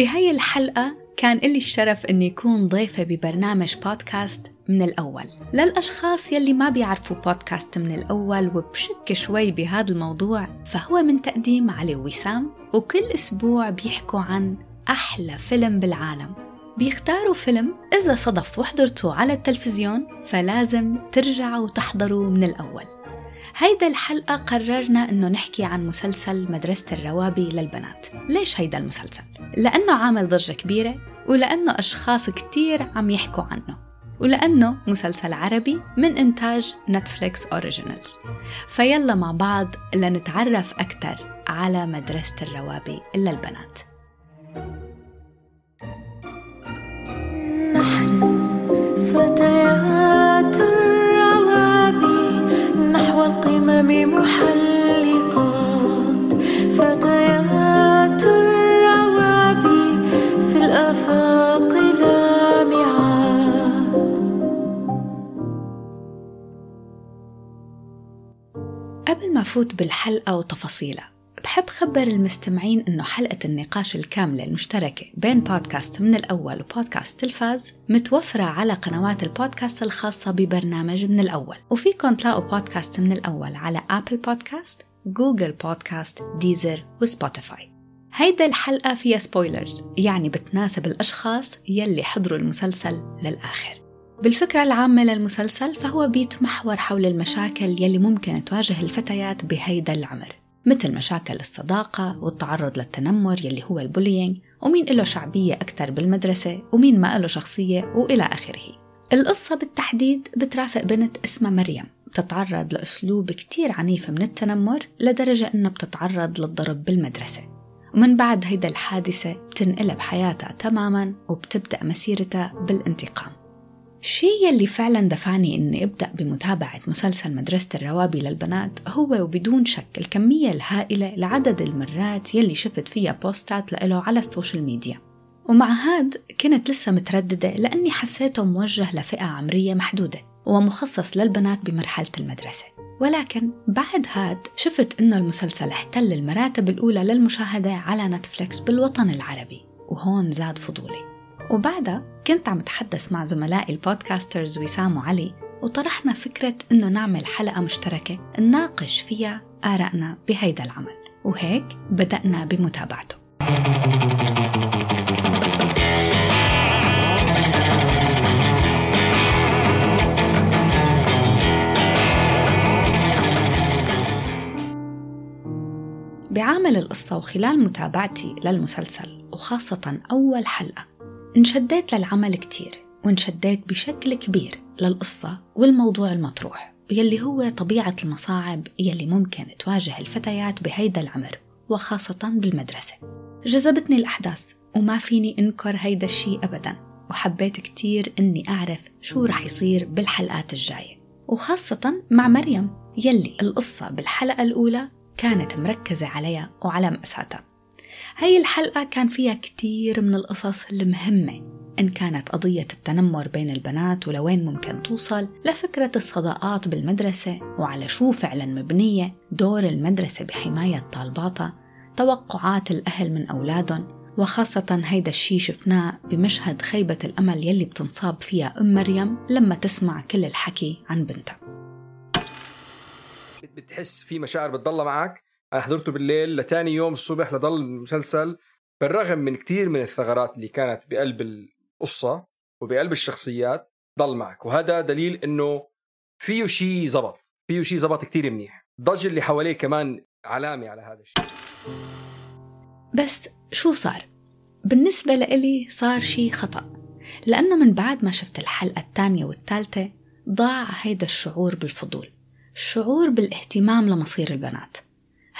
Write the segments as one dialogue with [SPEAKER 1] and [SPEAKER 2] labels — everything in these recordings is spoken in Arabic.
[SPEAKER 1] بهاي الحلقة كان إلي الشرف أني يكون ضيفة ببرنامج بودكاست من الأول. للأشخاص يلي ما بيعرفوا بودكاست من الأول وبشك شوي بهذا الموضوع فهو من تقديم علي وسام وكل أسبوع بيحكوا عن أحلى فيلم بالعالم. بيختاروا فيلم إذا صدف وحضرتوا على التلفزيون فلازم ترجعوا وتحضروا من الأول. هيدا الحلقة قررنا إنه نحكي عن مسلسل مدرسة الروابي للبنات. ليش هيدا المسلسل؟ لأنه عامل ضجة كبيرة ولأنه أشخاص كتير عم يحكوا عنه ولأنه مسلسل عربي من إنتاج نتفليكس Originals فيلا مع بعض لنتعرف أكثر على مدرسة الروابي للبنات.
[SPEAKER 2] نحن فتيات القمم محلقات. فتيات الروابي في الآفاق لامعات.
[SPEAKER 1] قبل ما فوت بالحلقة وتفاصيلها بحب خبر المستمعين إنه حلقة النقاش الكاملة المشتركة بين بودكاست من الأول وبودكاست تلفاز متوفرة على قنوات البودكاست الخاصة ببرنامج من الأول. وفيكم تلاقوا بودكاست من الأول على أبل بودكاست جوجل بودكاست ديزر وسبوتيفاي هيدا الحلقة فيها spoilers يعني بتناسب الأشخاص يلي حضروا المسلسل للآخر. بالفكرة العامة للمسلسل فهو بيتمحور حول المشاكل يلي ممكن تواجه الفتيات بهيدا العمر. مثل مشاكل الصداقة والتعرض للتنمر يلي هو ال bullying ومين له شعبية أكثر بالمدرسة ومين ما له شخصية وإلى آخره. القصة بالتحديد بترافق بنت اسمها مريم. بتتعرض لأسلوب كتير عنيف من التنمر لدرجة إنها بتتعرض للضرب بالمدرسة. ومن بعد هيدا الحادثة بتنقلب حياتها تماما وبتبدأ مسيرتها بالانتقام. الشيء يلي فعلا دفعني إني أبدأ بمتابعة مسلسل مدرسة الروابي للبنات هو وبدون شك الكمية الهائلة لعدد المرات يلي شفت فيها بوستات لإله على ال social media. ومع هاد كنت لسه مترددة لأني حسيته موجه لفئة عمرية محدودة ومخصص للبنات بمرحلة المدرسة. ولكن بعد هاد شفت إنه المسلسل احتل المراتب الأولى للمشاهدة على نتفليكس بالوطن العربي وهون زاد فضولي. وبعدها كنت عم أتحدث مع زملائي البودكاسترز وسام وعلي وطرحنا فكرة إنه نعمل حلقة مشتركة نناقش فيها آرائنا بهيدا العمل وهيك بدأنا بمتابعته. بعامل القصة وخلال متابعتي للمسلسل وخاصة أول حلقة انشديت للعمل كتير وانشديت بشكل كبير للقصة والموضوع المطروح يلي هو طبيعة المصاعب يلي ممكن تواجه الفتيات بهيدا العمر وخاصة بالمدرسة. جذبتني الأحداث وما فيني أنكر هيدا الشيء أبدا وحبيت كتير أني أعرف شو رح يصير بالحلقات الجاية. وخاصة مع مريم يلي القصة بالحلقة الأولى كانت مركزة عليها وعلى مأساتها. هاي الحلقة كان فيها كتير من القصص المهمة إن كانت قضية التنمر بين البنات ولوين ممكن توصل لفكرة الصداقات بالمدرسة وعلى شو فعلا مبنية دور المدرسة بحماية طالباتها توقعات الأهل من أولادهم وخاصة هيدا الشي شفناه بمشهد خيبة الأمل يلي بتنصاب فيها أم مريم لما تسمع كل الحكي عن بنتها.
[SPEAKER 3] بتحس في مشاعر بتضل معك؟ أنا حضرته بالليل لتاني يوم الصبح لضل المسلسل بالرغم من كثير من الثغرات اللي كانت بقلب القصة وبقلب الشخصيات ضل معك. وهذا دليل إنه فيه شيء زبط فيه شيء زبط كثير منيح. الضجه اللي حواليه كمان علامة على هذا الشيء
[SPEAKER 1] بس شو صار؟ بالنسبة لإلي صار شيء خطأ لأنه من بعد ما شفت الحلقة الثانية والثالثة ضاع هيدا الشعور بالفضول الشعور بالإهتمام لمصير البنات.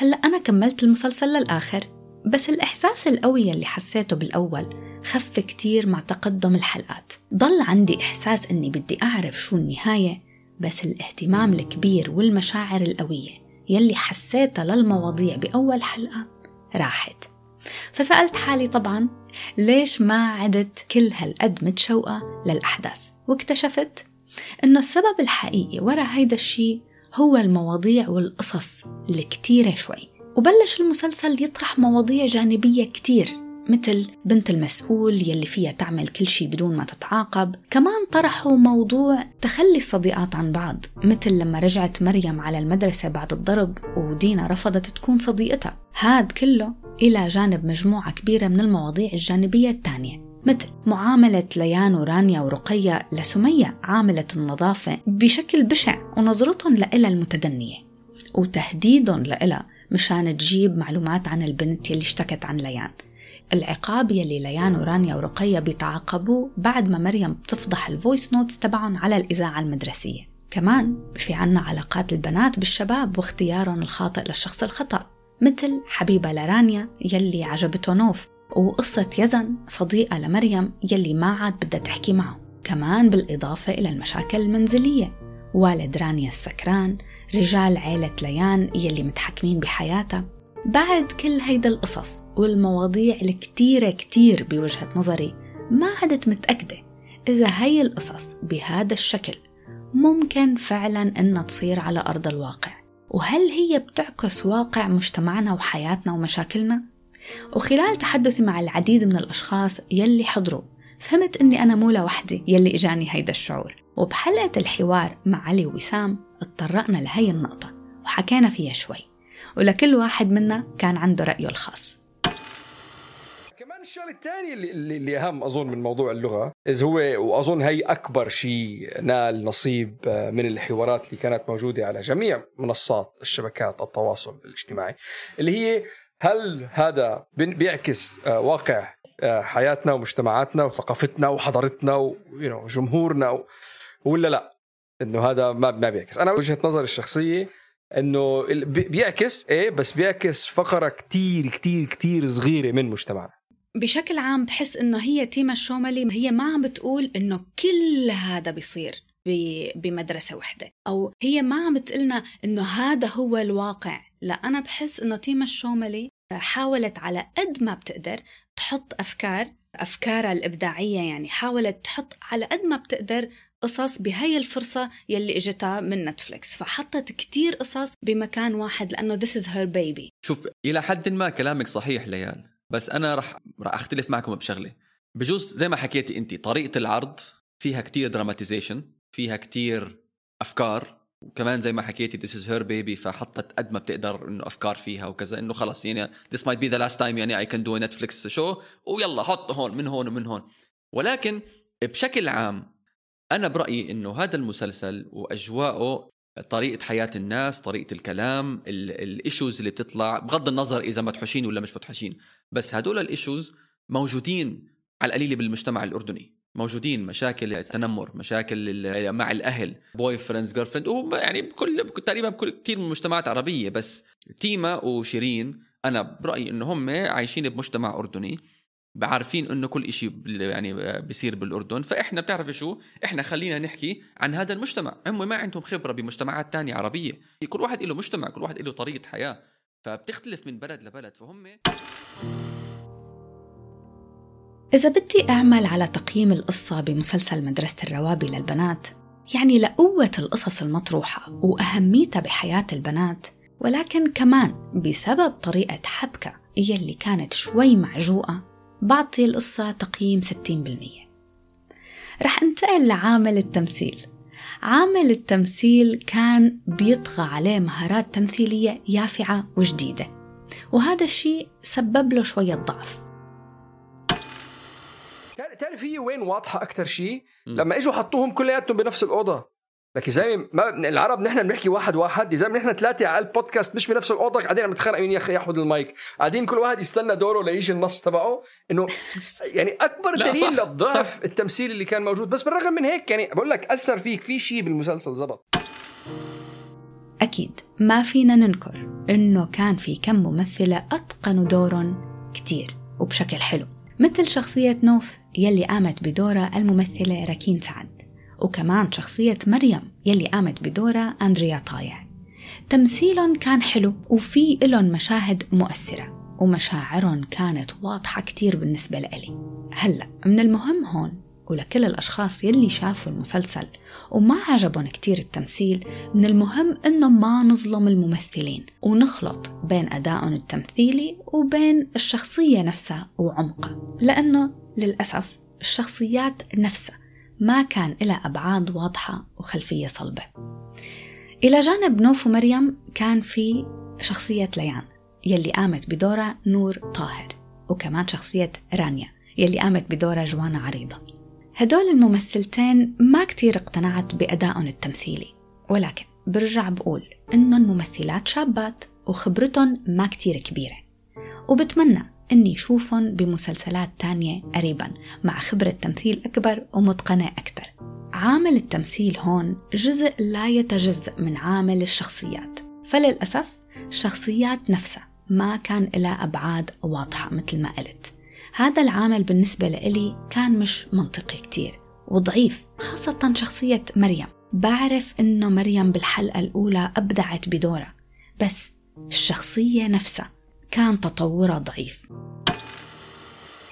[SPEAKER 1] هلأ أنا كملت المسلسل للآخر بس الإحساس القوي اللي حسيته بالأول خف كتير مع تقدم الحلقات. ضل عندي إحساس أني بدي أعرف شو النهاية بس الاهتمام الكبير والمشاعر القوية يلي حسيتها للمواضيع بأول حلقة راحت. فسألت حالي طبعا ليش ما عدت كل هالقد متشوقة للأحداث؟ واكتشفت إنه السبب الحقيقي ورا هيدا الشي هو المواضيع والقصص الكتيرة شوي. وبلش المسلسل يطرح مواضيع جانبية كتير مثل بنت المسؤول يلي فيها تعمل كل شيء بدون ما تتعاقب. كمان طرحوا موضوع تخلي الصديقات عن بعض مثل لما رجعت مريم على المدرسة بعد الضرب ودينا رفضت تكون صديقتها. هاد كله إلى جانب مجموعة كبيرة من المواضيع الجانبية الثانية. مثل معاملة ليان ورانيا ورقية لسمية عاملة النظافة بشكل بشع ونظرتهم لإلها المتدنية وتهديدهم لإلها مشان تجيب معلومات عن البنت يلي اشتكت عن ليان. العقاب يلي ليان ورانيا ورقية بيتعاقبوه بعد ما مريم بتفضح ال voice notes تبعهم على الإذاعة المدرسية. كمان في عنا علاقات البنات بالشباب واختيارهم الخاطئ للشخص الخطأ مثل حبيبة لرانيا يلي عجبته نوف. وقصة يزن صديقة لمريم يلي ما عاد بدها تحكي معه. كمان بالإضافة إلى المشاكل المنزلية. والد رانيا السكران رجال عيلة ليان يلي متحكمين بحياتها بعد كل هيدا القصص والمواضيع الكتيرة كتير بوجهة نظري ما عدت متأكدة إذا هي القصص بهذا الشكل ممكن فعلا إنها تصير على أرض الواقع. وهل هي بتعكس واقع مجتمعنا وحياتنا ومشاكلنا؟ وخلال تحدثي مع العديد من الأشخاص يلي حضروا فهمت أني أنا مو لوحدي يلي إجاني هيدا الشعور. وبحلقة الحوار مع علي ووسام اتطرقنا لهي النقطة وحكينا فيها شوي ولكل واحد منا كان عنده رأيه الخاص.
[SPEAKER 3] كمان الشغلة الثانية اللي, اللي أهم أظن من موضوع اللغة اذا هو وأظن هي أكبر شيء نال نصيب آه، من الحوارات اللي كانت موجودة على جميع منصات الشبكات التواصل الاجتماعي اللي هي هل هذا بيعكس آه، واقع آه، حياتنا ومجتمعاتنا وثقافتنا وحضارتنا وجمهورنا ولا لا؟ إنه هذا ما ما بيعكس. أنا وجهة نظري الشخصية إنه بيعكس إيه بس بيعكس فقرة كتير كتير كتير صغيرة من مجتمعنا.
[SPEAKER 1] بشكل عام بحس إنه هي تيما الشوملي هي ما عم بتقول إنه كل هذا بيصير بمدرسة وحدة أو هي ما عم بتقلنا إنه هذا هو الواقع. لا أنا بحس إنه تيما الشوملي حاولت على قد ما بتقدر تحط أفكار أفكارها الإبداعية يعني حاولت تحط على قد ما بتقدر قصص بهاي الفرصة يلي إجتها من نتفليكس. فحطت كتير قصص بمكان واحد لأنه this is her baby.
[SPEAKER 4] شوف إلى حد ما كلامك صحيح ليال بس أنا رح رح أختلف معكم بشغلة. بجوز زي ما حكيتي انت طريقة العرض فيها كتير dramatization فيها كتير أفكار. وكمان زي ما حكيتي this is her baby فحطت قد ما بتقدر إنه أفكار فيها وكذا إنه خلص يعني this might be the last time يعني can do a Netflix show ويلا حط هون من هون ومن هون. ولكن بشكل عام أنا برأيي إنه هذا المسلسل وأجواءه طريقة حياة الناس طريقة الكلام ال issues اللي بتطلع بغض النظر إذا مدحوشين ولا مش مدحوشين بس هدول ال issues موجودين على القليلة بالمجتمع الأردني. موجودين مشاكل التنمر مشاكل مع الأهل boyfriends girlfriend يعني بكل تقريبا بكل كثير من المجتمعات العربية بس تيما وشيرين أنا برأيي إنه هم عايشين بمجتمع أردني عارفين إنه كل شيء يعني بيصير بالأردن. فإحنا بتعرف شو؟ إحنا خلينا نحكي عن هذا المجتمع. هم ما عندهم خبرة بمجتمعات تانية عربية. كل واحد له مجتمع كل واحد له طريقة حياة. فبتختلف من بلد لبلد. فهم
[SPEAKER 1] إذا بدي أعمل على تقييم القصة بمسلسل مدرسة الروابي للبنات يعني لقوة القصص المطروحة وأهميتها بحياة البنات ولكن كمان بسبب طريقة حبكة يلي كانت شوي معجوقة بعطي القصة تقييم 60% رح انتقل لعامل التمثيل. عامل التمثيل كان بيطغى عليه مهارات تمثيلية يافعة وجديدة وهذا الشيء سبب له شوية ضعف.
[SPEAKER 3] تعرف- هي وين واضحة أكثر شيء؟ لما إجوا حطوهم كلياتهم بنفس الأوضة. لك يا زلمه ما العرب نحن بنحكي واحد واحد يا زلمه نحن ثلاثة على البودكاست مش بنفس الأوضة قاعدين عم نتخانق مين يا أخي ياخذ المايك. قاعدين كل واحد يستنى دوره ليجي النص تبعه إنه يعني أكبر
[SPEAKER 4] لا،
[SPEAKER 3] دليل للضعف. التمثيل اللي كان موجود. بس بالرغم من هيك يعني بقول لك أثر فيك في شيء بالمسلسل زبط.
[SPEAKER 1] أكيد ما فينا ننكر إنه كان في كم ممثلة أتقنوا دورهم كتير وبشكل حلو مثل شخصية نوف. يلي قامت بدورها الممثلة راكين سعد وكمان شخصية مريم يلي قامت بدورها أندريا طايع. تمثيلهم كان حلو وفي إلهم مشاهد مؤثرة ومشاعرهم كانت واضحة كتير بالنسبة لإلي. هلأ من المهم هون ولكل الأشخاص يلي شافوا المسلسل وما عجبهم كتير التمثيل من المهم إنه ما نظلم الممثلين ونخلط بين أدائهم التمثيلي وبين الشخصية نفسها وعمقها. لأنه للأسف الشخصيات نفسها ما كان لها أبعاد واضحة وخلفية صلبة. إلى جانب نوف ومريم كان في شخصية ليان يلي قامت بدورها نور طاهر وكمان شخصية رانيا يلي قامت بدورها جوانا عريضة. هدول الممثلتين ما كتير اقتنعت بأدائهم التمثيلي ولكن برجع بقول إنهم ممثلات شابات وخبرتهم ما كتير كبيرة. وبتمنى إني شوفهم بمسلسلات تانية قريبا مع خبرة تمثيل أكبر ومتقنة أكثر. عامل التمثيل هون جزء لا يتجزأ من عامل الشخصيات. فللأسف الشخصيات نفسها ما كان لها أبعاد واضحة مثل ما قلت. هذا العامل بالنسبة لإلي كان مش منطقي كتير وضعيف خاصة شخصية مريم. بعرف إنه مريم بالحلقة الأولى أبدعت بدورها بس الشخصية نفسها كان تطورها ضعيف.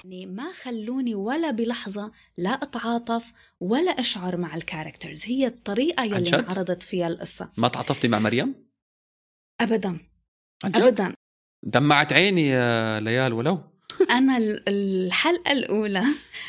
[SPEAKER 1] يعني ما خلوني ولا بلحظة لا أتعاطف ولا أشعر مع الكاركترز هي الطريقة يلي؟ انعرضت فيها القصة.
[SPEAKER 4] ما تعاطفتي مع مريم؟
[SPEAKER 1] أبدا؟ أبدا.
[SPEAKER 4] دمعت عيني يا ليال ولو.
[SPEAKER 1] أنا ال- الحلقة الأولى.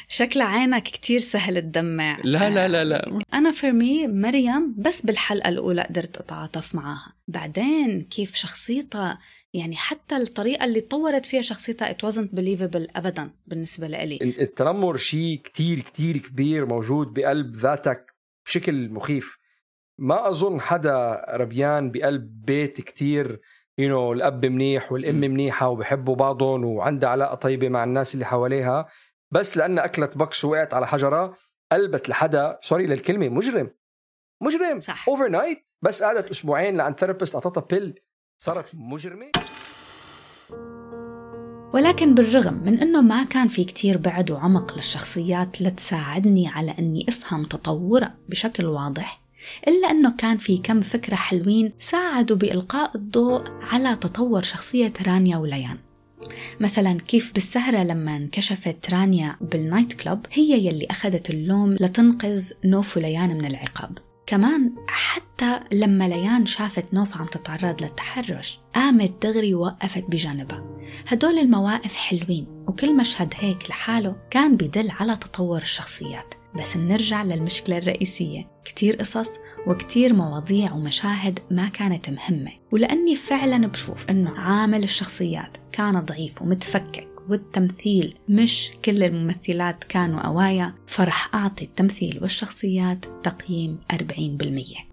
[SPEAKER 1] شكل عينك كتير سهل تدمع
[SPEAKER 4] لا لا لا لا.
[SPEAKER 1] أنا فيرمي مريم بس بالحلقة الأولى قدرت أتعاطف معاها بعدين كيف شخصيتها يعني حتى الطريقة اللي طورت فيها شخصيتها it wasn't believable أبدا بالنسبة لإلي.
[SPEAKER 3] التنمر شيء كتير كتير كبير موجود بقلب ذاتك بشكل مخيف. ما أظن حدا ربيان بقلب بيت كتير you know, الأب منيح والأم منيحة وبحبوا بعضهم وعندها علاقة طيبة مع الناس اللي حواليها. بس لأنها أكلت بكس ووقعت على حجرة قلبت لحدا sorry للكلمة مجرم. مجرم.
[SPEAKER 1] صح.
[SPEAKER 3] overnight بس قعدت أسبوعين لعند therapist أعطتها pill صارت مجرمة؟
[SPEAKER 1] ولكن بالرغم من أنه ما كان في كتير بعد وعمق للشخصيات لتساعدني على أني أفهم تطورها بشكل واضح إلا أنه كان في كم فكرة حلوين ساعدوا بإلقاء الضوء على تطور شخصية رانيا وليان. مثلا كيف بالسهرة لما انكشفت رانيا بال night club هي يلي أخذت اللوم لتنقذ نوف وليان من العقاب. كمان حتى لما ليان شافت نوف عم تتعرض للتحرش قامت دغري ووقفت بجانبها. هدول المواقف حلوين وكل مشهد هيك لحاله كان بدل على تطور الشخصيات. بس منرجع للمشكلة الرئيسية. كتير قصص وكتير مواضيع ومشاهد ما كانت مهمة. ولأني فعلا بشوف أنه عامل الشخصيات كان ضعيف ومتفكك. والتمثيل مش كل الممثلات كانوا أوايا فرح أعطي التمثيل والشخصيات تقييم 40%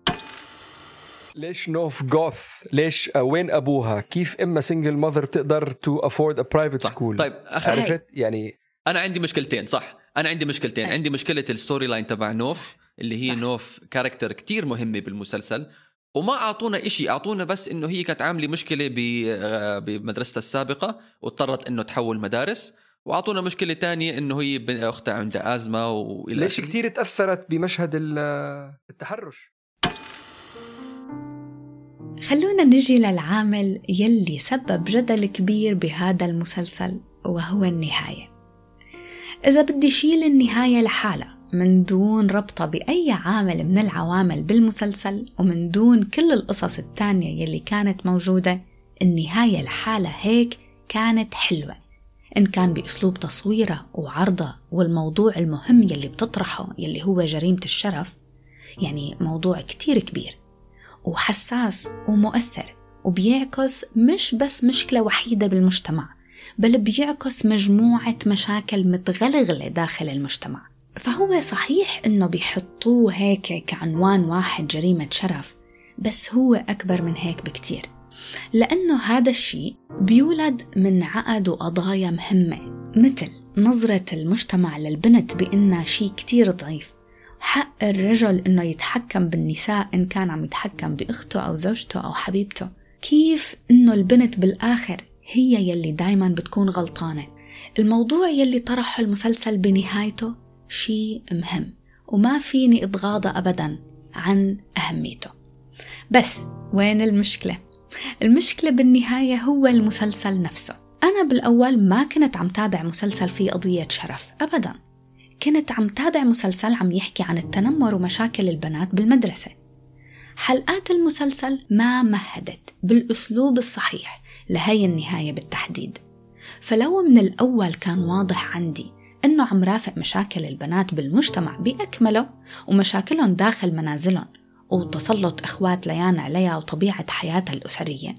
[SPEAKER 3] ليش نوف goth؟ ليش آه، وين أبوها؟ كيف a single mother بتقدر to afford a
[SPEAKER 4] private.
[SPEAKER 3] school
[SPEAKER 4] طيب اخر
[SPEAKER 3] عرفت؟ يعني
[SPEAKER 4] أنا عندي مشكلتين صح. أنا عندي مشكلتين. عندي مشكلة ال storyline تبع نوف اللي هي
[SPEAKER 1] صح.
[SPEAKER 4] نوف character كتير مهمة بالمسلسل. وما أعطونا إشي أعطونا بس إنه هي كانت عاملة مشكلة ب- آه، بمدرستها السابقة واضطرت إنه تحول مدارس وأعطونا مشكلة تانية إنه هي بن- أختها عندها أزمة وإلى
[SPEAKER 3] ليش. كتير تأثرت بمشهد ال- التحرش
[SPEAKER 1] خلونا نجي للعامل يلي سبب جدل كبير بهذا المسلسل وهو النهاية إذا بدي شيل النهاية لحالها من دون ربطها بأي عامل من العوامل بالمسلسل ومن دون كل القصص التانية يلي كانت موجودة النهاية لحالها هيك كانت حلوة. إن كان بأسلوب تصويرها وعرضها والموضوع المهم يلي بتطرحه يلي هو جريمة الشرف يعني موضوع كتير كبير وحساس ومؤثر وبيعكس مش بس مشكلة وحيدة بالمجتمع بل بيعكس مجموعة مشاكل متغلغلة داخل المجتمع. فهو صحيح إنه بيحطوه هيك كعنوان واحد جريمة شرف بس هو أكبر من هيك بكتير. لأنه هذا الشيء بيولد من عقد وقضايا مهمة مثل نظرة المجتمع للبنت بإنها شيء كتير ضعيف. حق الرجل إنه يتحكم بالنساء إن كان عم يتحكم بأخته أو زوجته أو حبيبته. كيف إنه البنت بالآخر هي يلي دايما بتكون غلطانة؟ الموضوع يلي طرحه المسلسل بنهايته شيء مهم وما فيني أتغاضى أبدا عن أهميته. بس وين المشكلة؟ المشكلة بالنهاية هو المسلسل نفسه. أنا بالأول ما كنت عم تابع مسلسل فيه قضية شرف أبدا. كنت عم تابع مسلسل عم يحكي عن التنمر ومشاكل البنات بالمدرسة. حلقات المسلسل ما مهدت بالأسلوب الصحيح لهي النهاية بالتحديد. فلو من الأول كان واضح عندي أنه عم رافق مشاكل البنات بالمجتمع بأكمله ومشاكلهم داخل منازلهم وتسلط إخوات ليان عليها وطبيعة حياتها الأسرية.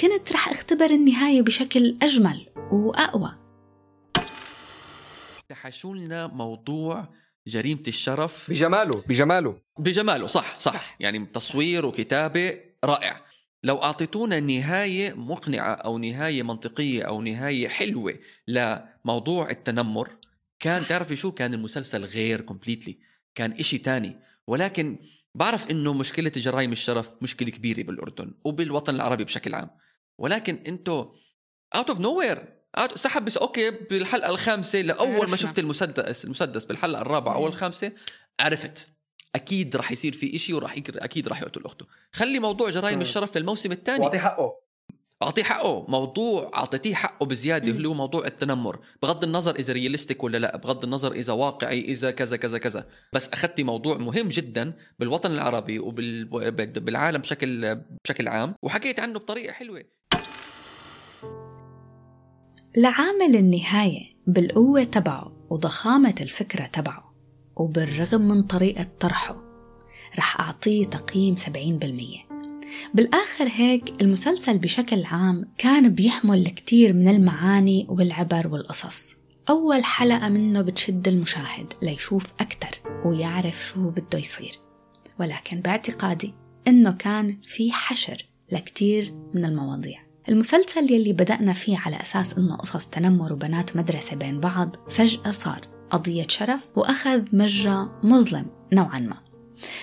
[SPEAKER 1] كنت رح أختبر النهاية بشكل أجمل وأقوى.
[SPEAKER 4] تحشوا لنا موضوع جريمة الشرف.
[SPEAKER 3] بجماله بجماله.
[SPEAKER 4] بجماله صح صح, صح. يعني تصوير وكتابة رائع. لو أعطيتونا نهاية مقنعة أو نهاية منطقية أو نهاية حلوة لموضوع التنمر كان تعرفي شو؟ كان المسلسل غير completely كان إشي تاني. ولكن بعرف إنه مشكلة جرائم الشرف مشكلة كبيرة بالأردن وبالوطن العربي بشكل عام. ولكن أنتو out of nowhere سحب بس okay بالحلقة الخامسة لأول ما شفت المسدس المسدس بالحلقة الرابعة أو الخامسة عرفت. أكيد راح يصير في إشي وراح أكيد راح يقتل اخته خلي موضوع جرائم الشرف للموسم الثاني.
[SPEAKER 3] واعطيه حقه.
[SPEAKER 4] اعطيه حقه. موضوع اعطيتيه حقه بزيادة اللي هو موضوع التنمر. بغض النظر إذا رياليستيك ولا لا بغض النظر إذا واقعي إذا كذا كذا كذا. بس أخذتي موضوع مهم جدا بالوطن العربي وبالعالم بشكل بشكل عام وحكيت عنه بطريقة حلوة.
[SPEAKER 1] لعامل النهاية بالقوة تبعه وضخامة الفكرة تبعه. وبالرغم من طريقة طرحه رح أعطيه تقييم 70% بالآخر هيك المسلسل بشكل عام كان بيحمل كتير من المعاني والعبر والقصص. أول حلقة منه بتشد المشاهد ليشوف أكتر ويعرف شو بده يصير. ولكن باعتقادي إنه كان في حشر لكتير من المواضيع. المسلسل يلي بدأنا فيه على أساس إنه قصص تنمر وبنات مدرسة بين بعض فجأة صار قضية شرف وأخذ مجرى مظلم نوعا ما.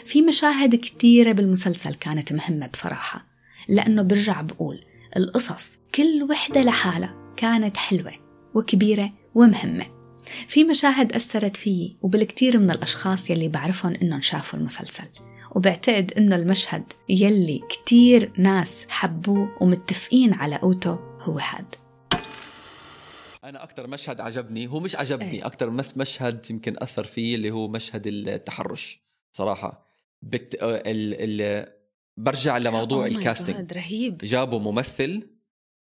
[SPEAKER 1] في مشاهد كتيرة بالمسلسل كانت مهمة بصراحة لأنه برجع بقول القصص كل وحدة لحالها كانت حلوة وكبيرة ومهمة. في مشاهد أثرت فيي وبالكثير من الأشخاص يلي بعرفهم إنهم شافوا المسلسل وبعتقد إنه المشهد يلي كتير ناس حبوه ومتفقين على قوته هو هاد
[SPEAKER 4] أنا أكثر مشهد عجبني هو مش عجبني أيه. أكثر مشهد يمكن أثر فيه اللي هو مشهد التحرش صراحة. بت... ال... ال... برجع لموضوع oh الكاستنج
[SPEAKER 1] رهيب.
[SPEAKER 4] جابوا ممثل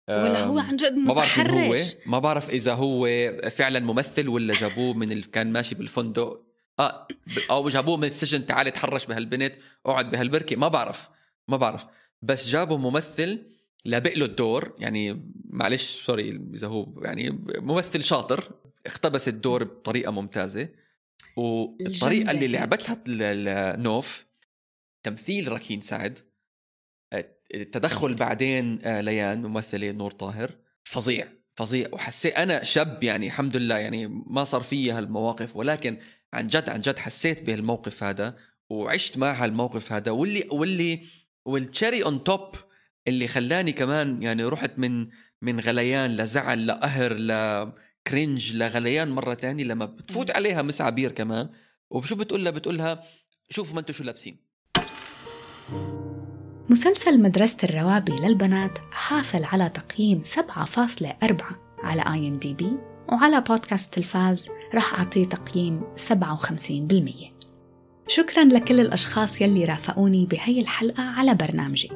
[SPEAKER 1] ولا هو عن جد
[SPEAKER 4] ما بعرف هو ما بعرف إذا هو فعلا ممثل ولا جابوه من ال... كان ماشي بالفندق. آه أو جابوه من السجن تعال تحرش بهالبنت اقعد بهالبركة. ما بعرف ما بعرف. بس جابوا ممثل لابق له الدور يعني معلش سوري إذا هو يعني ممثل شاطر اقتبس الدور بطريقة ممتازة. والطريقة اللي لعبتها نوف تمثيل ركين سعد. التدخل بعدين آه، ليان ممثلة نور طاهر. فظيع فظيع. وحسيت أنا شاب يعني الحمد لله يعني ما صار في هالمواقف ولكن عن جد عن جد حسيت بهالموقف هذا وعشت مع هالموقف هذا. واللي واللي وال cherry on top اللي خلاني كمان يعني رحت من من غليان لزعل لقهر ل cringe لغليان مرة تانية لما بتفوت عليها Miss عبير كمان. وشو بتقول لها؟ بتقول لها شوفوا ما أنتم شو لابسين.
[SPEAKER 1] مسلسل مدرسة الروابي للبنات حاصل على تقييم 7.4 على IMDb وعلى بودكاست تلفاز راح أعطيه تقييم 57% شكرا لكل الأشخاص يلي رافقوني بهي الحلقة على برنامجي.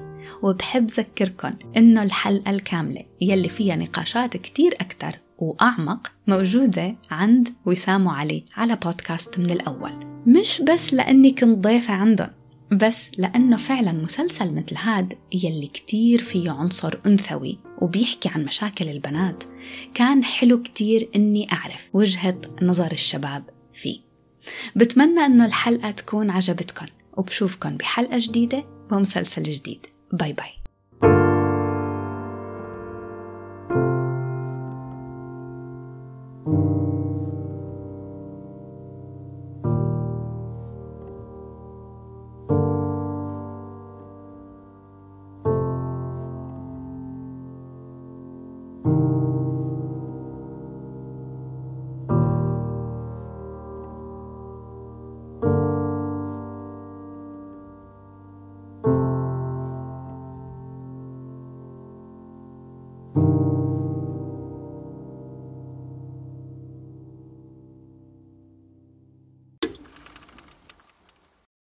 [SPEAKER 1] وبحب ذكركن إنه الحلقة الكاملة يلي فيها نقاشات كتير أكتر وأعمق موجودة عند وسام وعلي على بودكاست من الأول. مش بس لأني كنت ضيفة عندهم بس لأنه فعلا مسلسل مثل هاد يلي كتير فيه عنصر أنثوي وبيحكي عن مشاكل البنات كان حلو كتير إني أعرف وجهة نظر الشباب فيه. بتمنى إنه الحلقة تكون عجبتكم وبشوفكن بحلقة جديدة ومسلسل جديد. باي باي.